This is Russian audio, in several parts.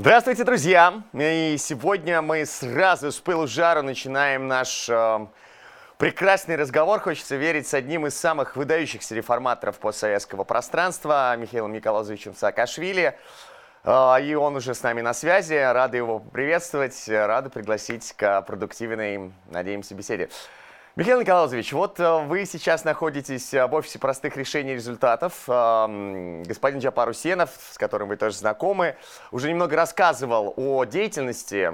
Здравствуйте, друзья! И сегодня мы сразу с пылу жару начинаем наш э, прекрасный разговор. Хочется верить с одним из самых выдающихся реформаторов постсоветского пространства, Михаилом Николаевичем Саакашвили. Э, и он уже с нами на связи. Рады его приветствовать, рады пригласить к продуктивной, надеемся, беседе. Михаил Николаевич, вот э, вы сейчас находитесь э, в офисе простых решений результатов. Господин Джапар Усенов, с которым вы тоже знакомы, уже немного рассказывал о деятельности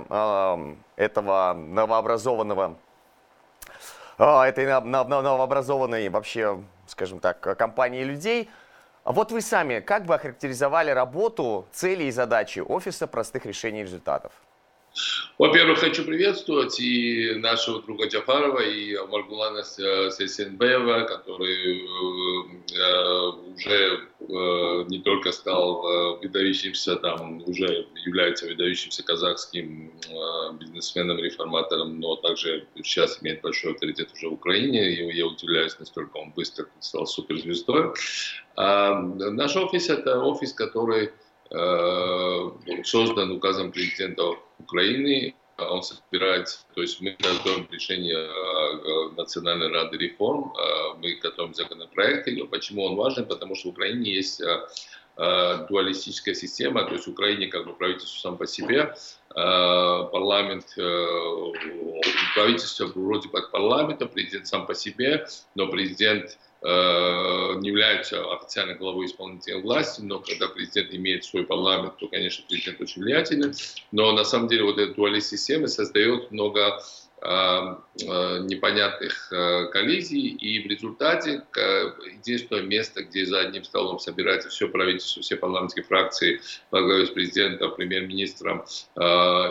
этого новообразованного э, этой новообразованной вообще, скажем так, компании людей. А вот вы сами, как бы охарактеризовали работу, цели и задачи офиса простых решений результатов? Во-первых, хочу приветствовать и нашего друга Джафарова, и Маргулана Сесенбеева, который э, уже э, не только стал э, выдающимся, там, уже является выдающимся казахским бизнесменом, реформатором, но также сейчас имеет большой авторитет уже в Украине, и я удивляюсь, настолько он быстро стал суперзвездой. А наш офис – это офис, который создан указом президента Украины, он собирается, то есть мы готовим решение э, Национальной Рады реформ, э, мы готовим законопроекты. Почему он важен? Потому что в Украине есть э, дуалистическая система, то есть в Украине как бы правительство сам по себе, парламент, правительство вроде как парламента, президент сам по себе, но президент Э, не являются официально главой исполнительной власти, но когда президент имеет свой парламент, то, конечно, президент очень влиятельный. Но на самом деле вот эта дуальная система создает много Э, э, непонятных э, коллизий, и в результате единственное место, где за одним столом собирается все правительство, все парламентские фракции, во главе с президентом, премьер-министром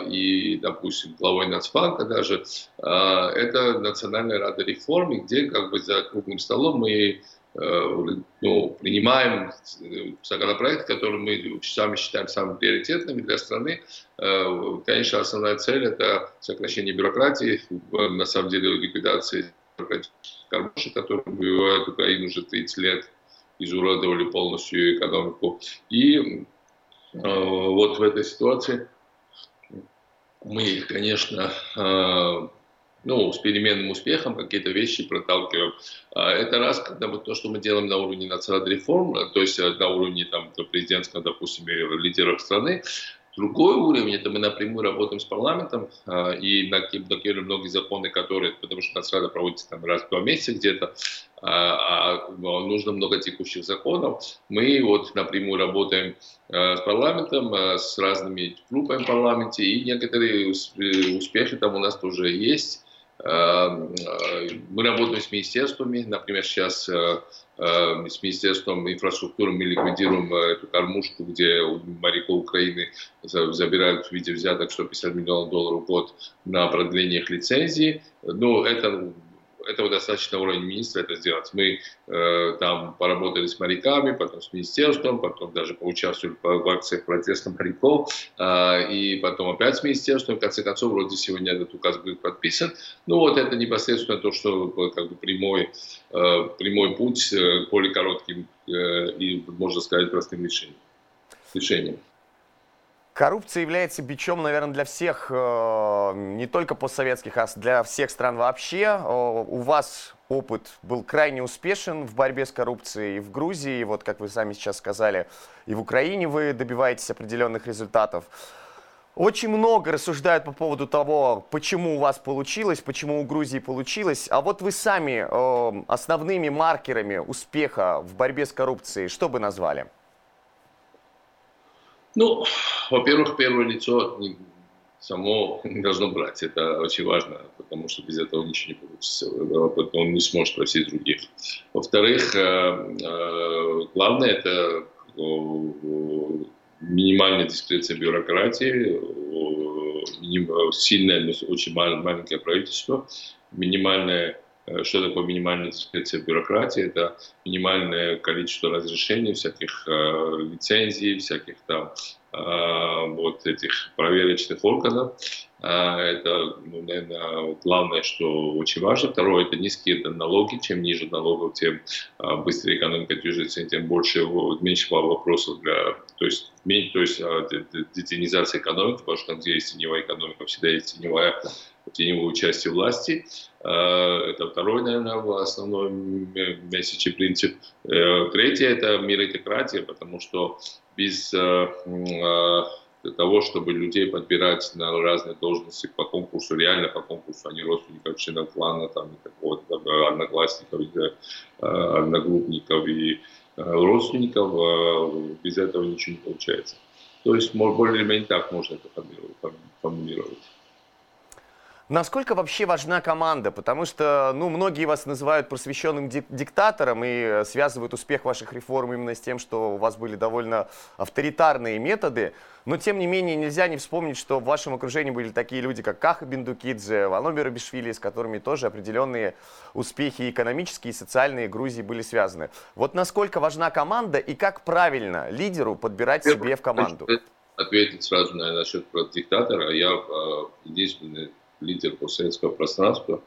и, допустим, главой Нацбанка даже, это Национальная рада реформы, где как бы за круглым столом мы Э, ну, принимаем законопроект, который мы сами считаем самым приоритетным для страны. Э, конечно, основная цель – это сокращение бюрократии, на самом деле ликвидации кармашек, которые убивают Украину уже 30 лет, изуродовали полностью экономику. И э, вот в этой ситуации мы, конечно, ну, с переменным успехом какие-то вещи проталкиваем. А, это раз, когда вот то, что мы делаем на уровне национальной реформы, то есть э, на уровне там, президентского, допустим, лидеров страны, Другой уровень, это мы напрямую работаем с парламентом а, и блокируем многие законы, которые, потому что Нацрада проводится там раз в два месяца где-то, а, а нужно много текущих законов. Мы вот напрямую работаем с парламентом, с разными группами в парламенте, и некоторые успехи там у нас тоже есть. Эм, э, мы работаем с министерствами, например, сейчас э, э, с Министерством инфраструктуры мы ликвидируем эту кормушку, где моряков Украины забирают в виде взяток 150 миллионов долларов в год на продление их лицензии. Ну, это этого достаточно уровня министра это сделать. Мы э, там поработали с моряками, потом с министерством, потом даже поучаствовали в акциях протеста моряков, э, и потом опять с министерством. В конце концов, вроде сегодня этот указ будет подписан. Ну вот это непосредственно то, что как бы прямой, э, прямой путь э, более коротким э, и, можно сказать, простым решением. решением. Коррупция является бичом, наверное, для всех, э, не только постсоветских, а для всех стран вообще. Э, у вас опыт был крайне успешен в борьбе с коррупцией и в Грузии, и вот, как вы сами сейчас сказали, и в Украине вы добиваетесь определенных результатов. Очень много рассуждают по поводу того, почему у вас получилось, почему у Грузии получилось. А вот вы сами э, основными маркерами успеха в борьбе с коррупцией что бы назвали? Ну, во-первых, первое лицо само не должно брать. Это очень важно, потому что без этого ничего не получится. Он не сможет просить других. Во-вторых, э, э, главное это минимальная дискреция бюрократии, сильное, но очень маленькое правительство, минимальная Э, что такое минимальная дискреция бюрократии? Это минимальное количество разрешений, всяких э, лицензий, всяких там вот этих проверочных органов. Это, ну, наверное, главное, что очень важно. Второе, это низкие налоги. Чем ниже налогов, тем быстрее экономика движется, тем больше, меньше вопросов для... То есть, то есть детинизация экономики, потому что там, где есть теневая экономика, всегда есть теневая теневое участие власти. Это второй, наверное, основной и принцип. Третье – это меритократия, потому что без того, чтобы людей подбирать на разные должности по конкурсу, реально по конкурсу, а не родственников, членов клана, там, какого-то одноклассников, одногруппников и родственников, без этого ничего не получается. То есть более или менее так можно это формулировать. Насколько вообще важна команда? Потому что, ну, многие вас называют просвещенным диктатором и э, связывают успех ваших реформ именно с тем, что у вас были довольно авторитарные методы. Но, тем не менее, нельзя не вспомнить, что в вашем окружении были такие люди, как Каха Биндукидзе, Ванобер Бишвили, с которыми тоже определенные успехи экономические и социальные Грузии были связаны. Вот насколько важна команда и как правильно лидеру подбирать себе в команду? Ответить сразу на насчет диктатора. Я э, единственный лидер постсоветского пространства,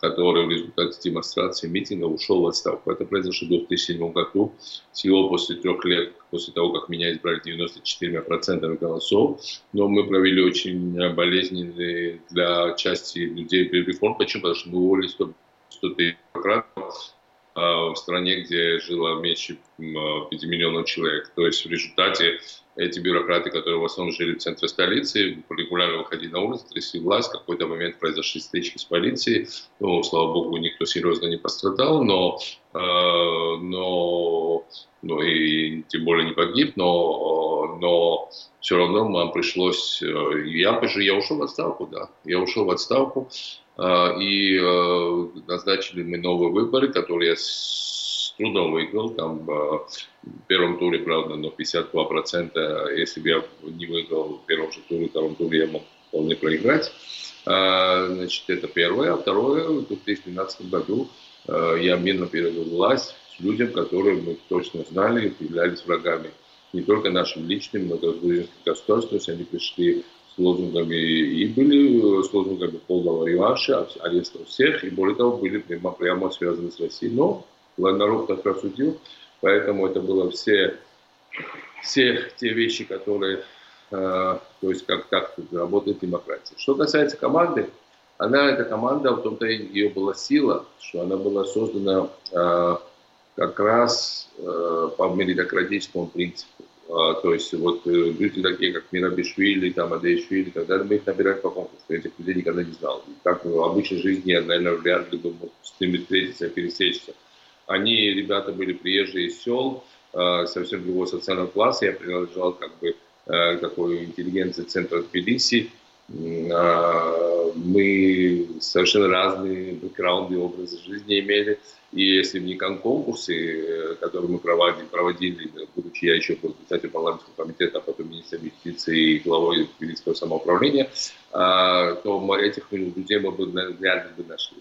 который в результате демонстрации митинга ушел в отставку. Это произошло в 2007 году. Всего после трех лет, после того, как меня избрали 94% голосов. Но мы провели очень болезненные для части людей реформ. Почему? Потому что мы уволили 100, 100 тысяч в стране, где жило меньше 5 миллионов человек. То есть в результате эти бюрократы, которые в основном жили в центре столицы, регулярно выходили на улицу, трясли власть. В какой-то момент произошли стычки с полицией. Ну, слава богу, никто серьезно не пострадал, но, э, но ну, и тем более не погиб, но, но все равно нам пришлось... Э, я, я ушел в отставку, да. Я ушел в отставку, э, и э, назначили мы новые выборы, которые я трудом выиграл, там в первом туре, правда, но 52%, если бы я не выиграл в первом же туре, в втором туре я мог вполне проиграть. Значит, это первое. А второе, в 2012 году я мирно передал власть людям, которые мы точно знали и являлись врагами. Не только нашим личным, но даже грузинским государством. Они пришли с лозунгами и были с лозунгами полного реванша, ареста всех, и более того, были прямо, прямо связаны с Россией. Но народ так рассудил, поэтому это было все, все те вещи, которые, э, то есть как так работает демократия. Что касается команды, она, эта команда, в том-то ее была сила, что она была создана э, как раз э, по меритократическому принципу. А, то есть вот э, люди такие, как Мирабишвили, там, Адеишвили, тогда мы их набираем по конкурсу. Этих людей никогда не знал. И как в обычной жизни я, наверное, вряд ли бы мог с ними встретиться, пересечься. Они, ребята, были приезжие из сел, э, совсем другого социального класса. Я принадлежал как бы э, такой интеллигенции центра Тбилиси. Э, мы совершенно разные бэкграунды, образы жизни имели. И если бы не конкурсы, э, которые мы проводили, проводили, будучи я еще был председателем парламентского комитета, а потом министром юстиции и главой Тбилисского самоуправления, а, то этих людей мы бы ли бы нашли.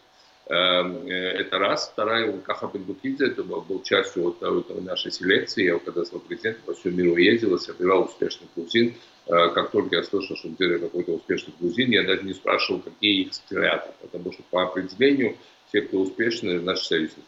Эм, э, это раз. Вторая, Каха Бенбукидзе, это был, частью вот, вот нашей селекции. Я когда стал президентом, по всему миру ездил, собирал успешных грузин. Э, как только я слышал, что где-то какой-то успешный грузин, я даже не спрашивал, какие их взгляды, потому что по определению те, кто успешны, наши союзники.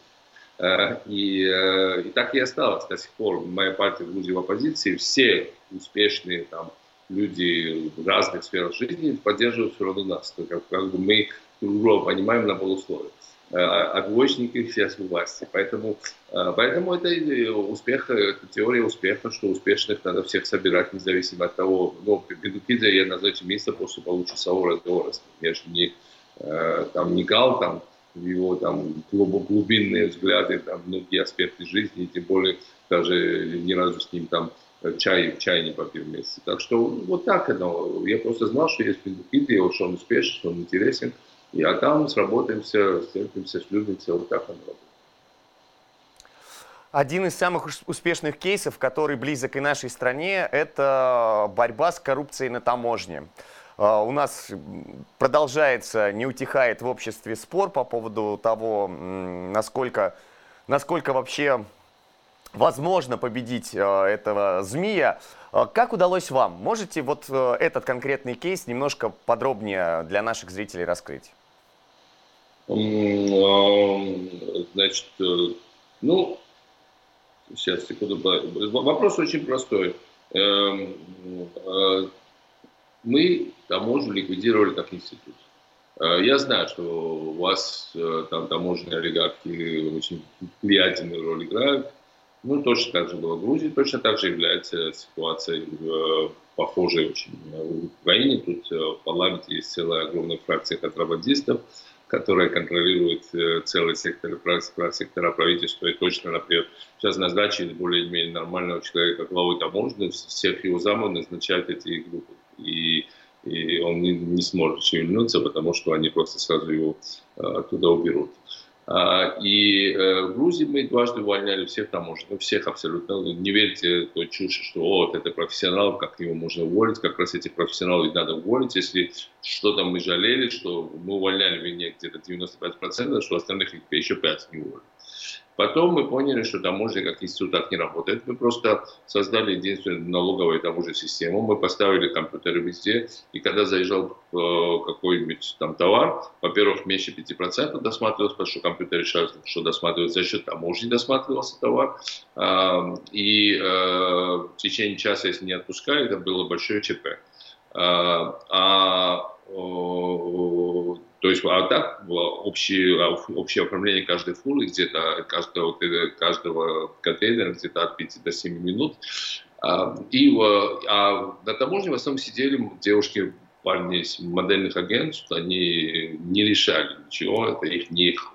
Э, и, и так и осталось до сих пор. Моя партия в Грузии в оппозиции, все успешные там, люди в разных сферах жизни поддерживают все равно нас. Как, как бы мы друга понимаем на полусловие. А все с власти. Поэтому, э, поэтому это успех, это теория успеха, что успешных надо всех собирать, независимо от того, ну, Бедукидзе я назначу место после получасового разговора. Я же не, э, там, не гал, там, в его там глубинные взгляды, там, многие аспекты жизни, тем более даже ни разу с ним там чай, чай не попил вместе. Так что вот так это. Я просто знал, что есть Бедукидзе, что он успешен, что он интересен. И а там сработаемся, стерпимся, слюбимся, вот так оно работает. Один из самых успешных кейсов, который близок и нашей стране, это борьба с коррупцией на таможне. А, у нас продолжается, не утихает в обществе спор по поводу того, насколько, насколько вообще возможно победить а, этого змея. Как удалось вам? Можете вот этот конкретный кейс немножко подробнее для наших зрителей раскрыть? Значит, ну, сейчас, секунду. Вопрос очень простой. Эм, мы таможню ликвидировали как институт. Э, я знаю, что у вас э, там таможенные олигархи очень влиятельную роль играют. Ну, точно так же было в Грузии, точно так же является ситуацией э, похожей очень в Украине. Тут в парламенте есть целая огромная фракция контрабандистов, которая контролирует целый сектор, сектора правительства. И точно, например, сейчас назначили более-менее нормального человека главой таможни, всех его замов назначают эти группы. И и он не, не сможет шевельнуться, потому что они просто сразу его э, оттуда уберут. А, и э, в Грузии мы дважды увольняли всех таможенников, ну, всех абсолютно. Не верьте той чуши, что вот это профессионал, как его можно уволить. Как раз этих профессионалов надо уволить. Если что-то мы жалели, что мы увольняли вине где-то 95%, что остальных еще 5 не уволили. Потом мы поняли, что таможня как институт так не работает. Мы просто создали единственную налоговую таможенную систему. Мы поставили компьютеры везде. И когда заезжал э, какой-нибудь там товар, во-первых, меньше 5% досматривался, потому что компьютер решал, что досматривается за счет таможни досматривался товар. Э, и э, в течение часа, если не отпускали, это было большое ЧП. Э, а то есть, а так общее, общее оформление каждой фуры где-то, каждого, каждого контейнера где-то от 5 до 7 минут. А, и а на таможне в основном сидели девушки, парни из модельных агентств, они не решали ничего, это их не их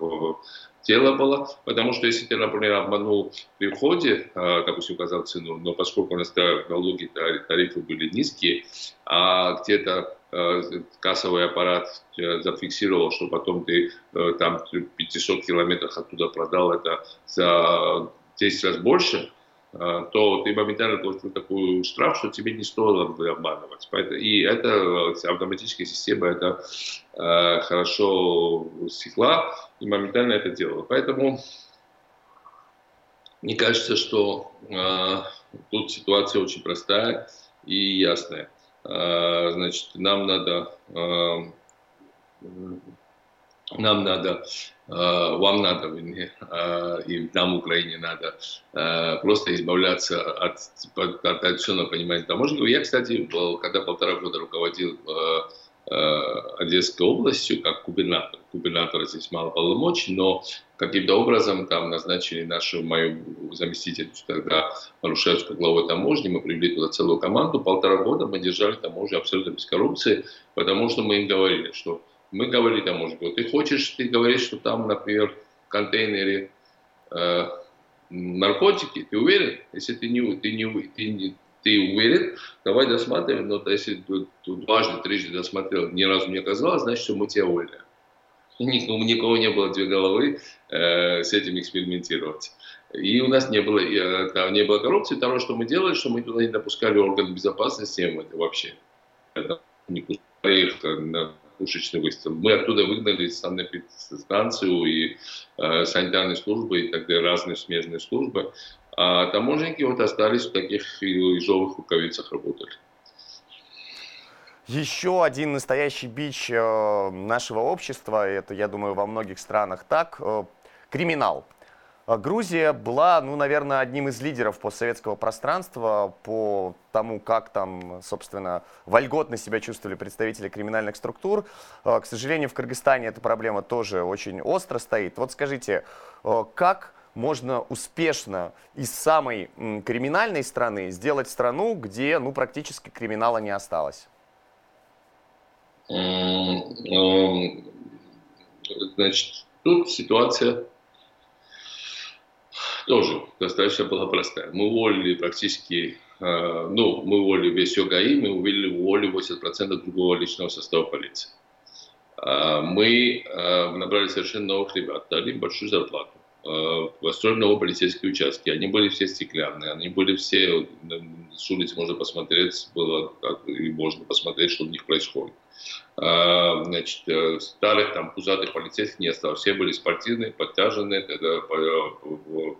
дело было, потому что если ты, например, обманул при входе, а, допустим, указал цену, но поскольку у нас налоги, тарифы были низкие, а где-то Э, кассовый аппарат э, зафиксировал, что потом ты э, там 500 километров оттуда продал это за 10 раз больше, то ты моментально платил такой штраф, что тебе не стоило бы обманывать. И эта автоматическая система это хорошо стекла и моментально это делала. Поэтому мне кажется, что тут ситуация очень простая и ясная. А, значит, нам надо, а, нам надо, а, вам надо, и нам, Украине, надо просто избавляться от, от традиционного понимания таможенников. Я, кстати, когда полтора года руководил Одесской областью как губернатор, губернатора здесь мало полномочий, но каким-то образом там назначили нашу, мою заместительницу тогда Марушевскую главой таможни, мы привели туда целую команду, полтора года мы держали таможню абсолютно без коррупции, потому что мы им говорили, что мы говорили таможнику, ты хочешь, ты говоришь, что там, например, в контейнере э, наркотики, ты уверен? Если ты не, ты не, ты не, ты уверен, давай досматриваем, но если ты дважды, трижды досмотрел, ни разу не оказалось, значит, что мы тебя уволили никому, никого не было две головы э, с этим экспериментировать. И у нас не было, э, не было коррупции. Второе, что мы делали, что мы туда не допускали органы безопасности это вообще. Не пускали их на пушечный выстрел. Мы оттуда выгнали санэпидстанцию и э, санитарные службы и так далее, разные смежные службы. А таможенники вот остались в таких ежовых рукавицах работали. Еще один настоящий бич э, нашего общества, это, я думаю, во многих странах так, э, криминал. Э, Грузия была, ну, наверное, одним из лидеров постсоветского пространства по тому, как там, собственно, вольготно себя чувствовали представители криминальных структур. К сожалению, в Кыргызстане эта проблема тоже очень остро стоит. Вот скажите, как можно успешно из самой криминальной страны сделать страну, где, ну, практически криминала не осталось? Значит, тут ситуация тоже достаточно была простая. Мы уволили практически, а, ну, мы уволили весь ОГАИ, мы уволили, уволили 80% другого личного состава полиции. А, мы а, набрали совершенно новых ребят, дали им большую зарплату. Построили новые полицейские участки. Они были все стеклянные, они были все, с улицы можно посмотреть, было, и можно посмотреть, что у них происходит. А, значит, э, старых там пузатых полицейских не осталось. Все были спортивные, подтяженные, тогда, э,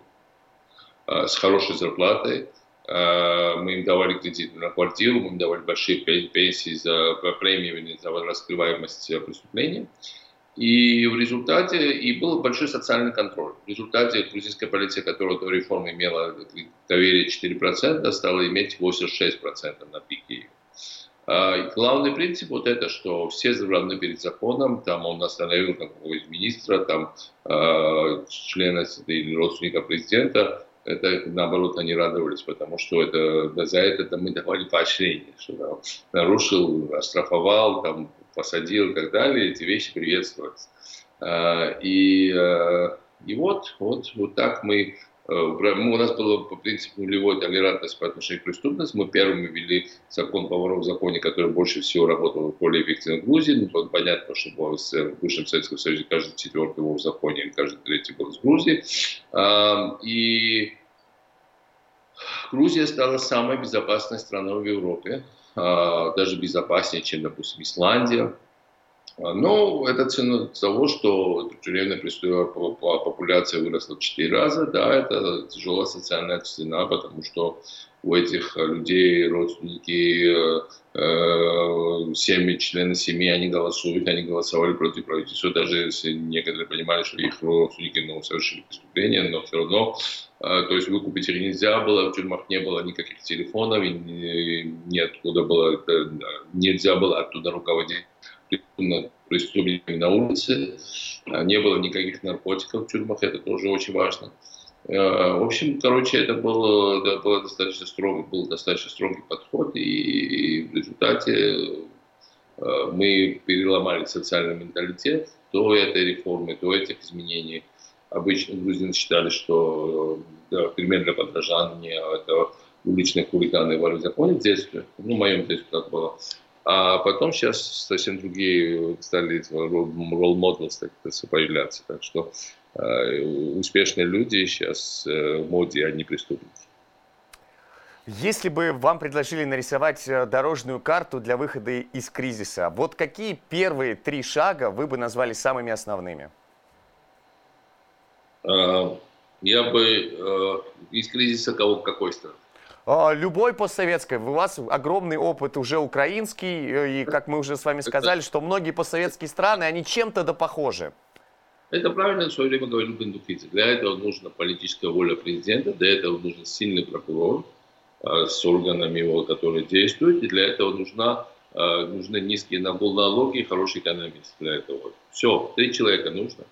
с хорошей зарплатой. Мы им давали кредит на квартиру, мы им давали большие пенсии за премии за раскрываемость преступления. И в результате и был большой социальный контроль. В результате грузинская полиция, которая до реформы имела доверие 4%, стала иметь 86% на пике. А, главный принцип вот это, что все равны перед законом, там он остановил какого-нибудь министра, там э, члена или родственника президента, это наоборот они радовались, потому что это, да, за это мы давали поощрение, что да, нарушил, оштрафовал, там, посадил и так далее, эти вещи приветствовались. А, и, а, и вот, вот, вот так мы у нас было по принципу нулевой толерантности по отношению к преступности. Мы первыми ввели закон по воров в законе, который больше всего работал более эффективно в Грузии. Ну, понятно, что было в бывшем Советском Союзе каждый четвертый вор в законе, каждый третий был из Грузии. И Грузия стала самой безопасной страной в Европе. А, даже безопаснее, чем, допустим, Исландия. А, но это цена того, что тюремная популяция выросла в 4 раза. Да, это тяжелая социальная цена, потому что у этих людей родственники, э, э, семьи, члены семьи, они голосуют, они голосовали против правительства, даже если некоторые понимали, что их родственники ну, совершили преступление, но все равно, э, то есть выкупить их нельзя было, в тюрьмах не было никаких телефонов, и ниоткуда было, нельзя было оттуда руководить преступниками на улице, не было никаких наркотиков в тюрьмах, это тоже очень важно. Э, в общем, короче, это был, это был достаточно строгий, был достаточно строгий подход, и, и в результате э, мы переломали социальный менталитет до этой реформы, до этих изменений. Обычно грузины считали, что э, да, пример для подражания это уличные хулиганы вали законе в детстве. Ну, в моем детстве так было. А потом сейчас совсем другие стали role models так, появляться. Так что Э, успешные люди сейчас э, в моде, а не преступники. Если бы вам предложили нарисовать э, дорожную карту для выхода из кризиса, вот какие первые три шага вы бы назвали самыми основными? Я бы из кризиса кого, какой страны? Любой постсоветской. У вас огромный опыт уже украинский, и как мы уже с вами сказали, что многие постсоветские страны, они чем-то да похожи. Это правильно в свое время говорил Бендукидзе. Для этого нужна политическая воля президента, для этого нужен сильный прокурор э, с органами его, которые действуют, и для этого нужна, э, нужны низкие налоги и хороший экономист для этого. Все, три человека нужно.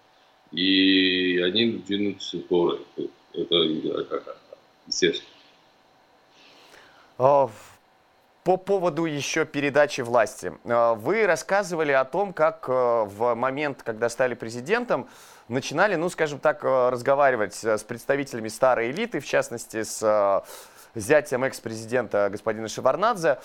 И они двинутся в горы. Это естественно. По поводу еще передачи власти. Э, вы рассказывали о том, как э, в момент, когда стали президентом, начинали, ну, скажем так, э, разговаривать с представителями старой элиты, в частности, с зятем экс-президента господина Шеварнадзе.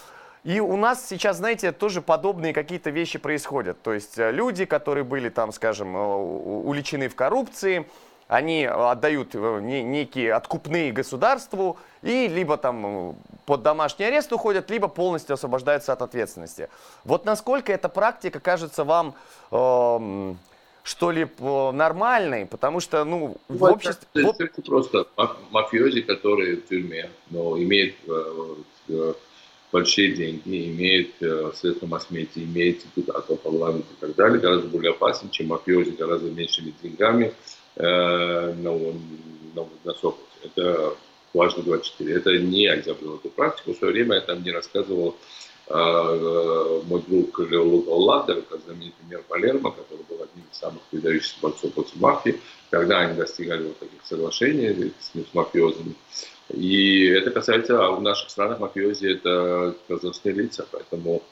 И у нас сейчас, знаете, тоже подобные какие-то вещи происходят. То есть люди, которые были там, скажем, уличены в коррупции, они отдают э, некие откупные государству и либо там э, под домашний арест уходят, либо полностью освобождаются от ответственности. Вот насколько эта практика кажется вам э, что ли нормальной, потому что ну в вот, обществе это просто мафиози, которые в тюрьме, но имеют э, большие деньги, имеет э, средства масс-медиа, имеет депутатов парламента и так далее, гораздо более опасен, чем мафиози, гораздо меньшими деньгами, Э, на, на, на Соколе. Это важно 24. Это не я изобрел эту практику. В свое время я там не рассказывал э, мой друг Леолук Олладер, это знаменитый мэр Палермо, который был одним из самых выдающихся борцов против мафии, когда они достигали вот таких соглашений с мафиозами. И это касается, а в наших странах мафиози это должностные лица, поэтому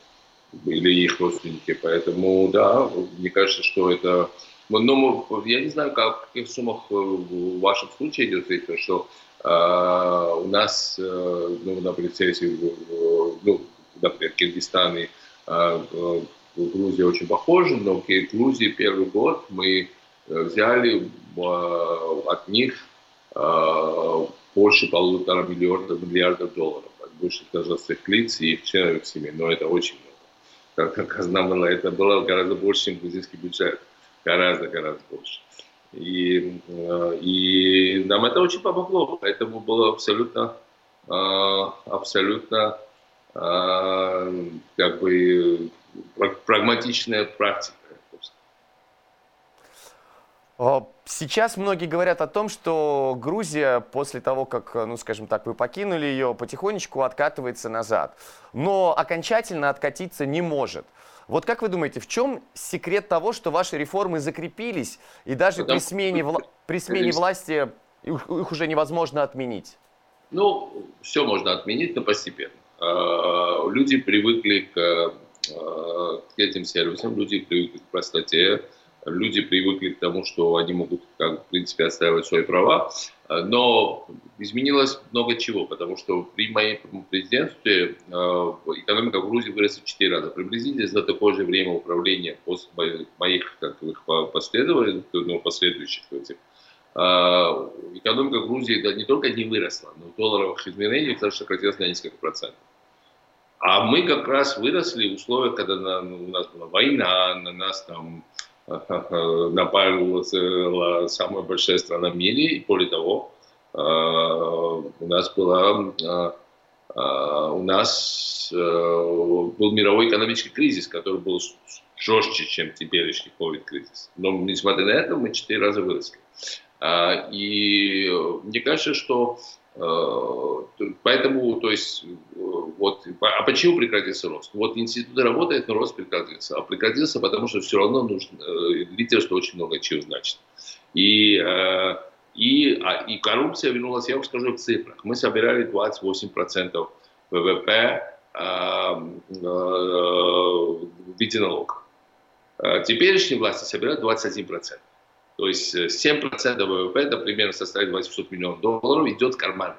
или их родственники. Поэтому, да, мне кажется, что это но я не знаю, как, в каких суммах э, в вашем случае идет речь, потому что э, у нас, э, ну, например, ну, например, Киргизстан и э, Грузия очень похожи, но в Грузии первый год мы э, взяли э, от них э, больше полутора миллиардов, миллиардов долларов, больше должностных лиц и их членов семьи, но это очень много. Как, как нам это было гораздо больше, чем грузинский бюджет гораздо-гораздо больше. И, э, и нам это очень помогло, поэтому было абсолютно абсолютно как бы прагматичная практика. Сейчас многие говорят о том, что Грузия после того, как, ну скажем так, вы покинули ее, потихонечку откатывается назад. Но окончательно откатиться не может. Вот как вы думаете, в чем секрет того, что ваши реформы закрепились, и даже Потому... при смене, вла... при смене власти их, их уже невозможно отменить? Ну, все можно отменить, но постепенно. А, люди привыкли к, а, к этим сервисам, люди привыкли к простоте, люди привыкли к тому, что они могут, как, в принципе, отстаивать свои права. Но изменилось много чего, потому что при моем президентстве экономика в Грузии выросла в 4 раза. Приблизительно за такое же время управления после моих как, последователей, ну, последующих этих, экономика Грузии да, не только не выросла, но в долларовых изменениях даже сократилась на несколько процентов. А мы как раз выросли в условиях, когда на, у нас была война, на нас там напала самая большая страна в мире, и более того, э, у нас была э, э, у нас был мировой экономический кризис, который был жестче, чем теперешний COVID-кризис. Но, несмотря на это, мы четыре раза выросли. И мне кажется, что поэтому, то есть, вот, а почему прекратился рост? Вот институты работают, но рост прекратился. А прекратился, потому что все равно нужно, э, лидерство очень много чего значит. И, э, и, а, и коррупция вернулась, я вам скажу в цифрах. Мы собирали 28% ВВП э, э, в виде налогов. Теперешние власти собирают 21%. То есть 7% ВВП, это примерно составит 800 миллионов долларов, идет в карман.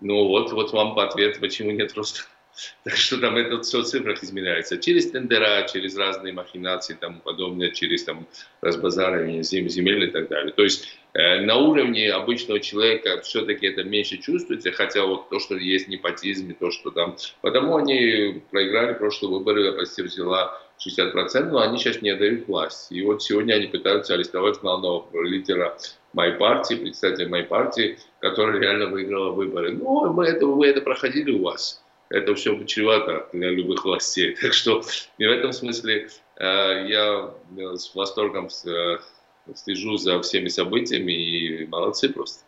Ну вот, вот вам ответ, почему нет роста. Так что там это все в цифрах изменяется. Через тендера, через разные махинации и тому подобное, через там разбазаривание зем, земель и так далее. То есть э, на уровне обычного человека все-таки это меньше чувствуется, хотя вот то, что есть непотизм, и то, что там... Потому они проиграли прошлые выборы, оппозиция взяла 60%, но они сейчас не отдают власть. И вот сегодня они пытаются арестовать главного лидера моей партии, представителя моей партии, которая реально выиграла выборы. Ну, мы это, вы это проходили у вас. Это все чревато для любых властей. Так что и в этом смысле э, я э, с восторгом э, слежу за всеми событиями и молодцы просто.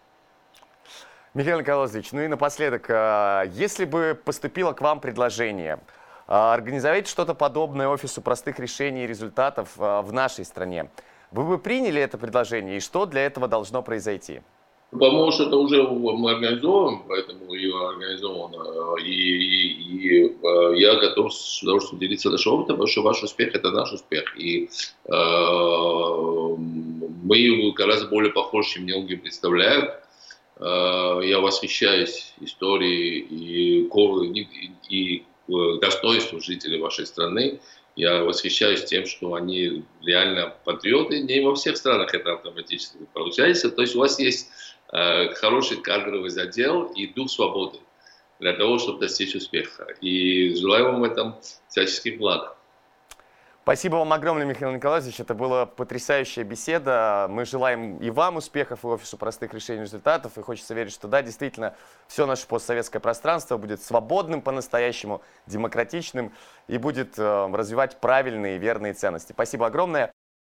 Михаил Николаевич, ну и напоследок, э, если бы поступило к вам предложение организовать что-то подобное офису простых решений и результатов а, в нашей стране. Вы бы приняли это предложение, и что для этого должно произойти? По-моему, что это уже мы организовываем, поэтому ее организовано. И, и, и э, я готов с удовольствием делиться нашим опытом, потому что ваш успех – это наш успех. И э, мы гораздо более похожи, чем многие представляют. Э, я восхищаюсь историей и, и, и достоинству жителей вашей страны. Я восхищаюсь тем, что они реально патриоты. Не во всех странах это автоматически получается. То есть у вас есть э, хороший кадровый задел и дух свободы для того, чтобы достичь успеха. И желаю вам в этом всяческих благ. Спасибо вам огромное, Михаил Николаевич. Это была потрясающая беседа. Мы желаем и вам успехов, и офису простых решений результатов. И хочется верить, что да, действительно, все наше постсоветское пространство будет свободным по-настоящему, демократичным и будет э, развивать правильные и верные ценности. Спасибо огромное.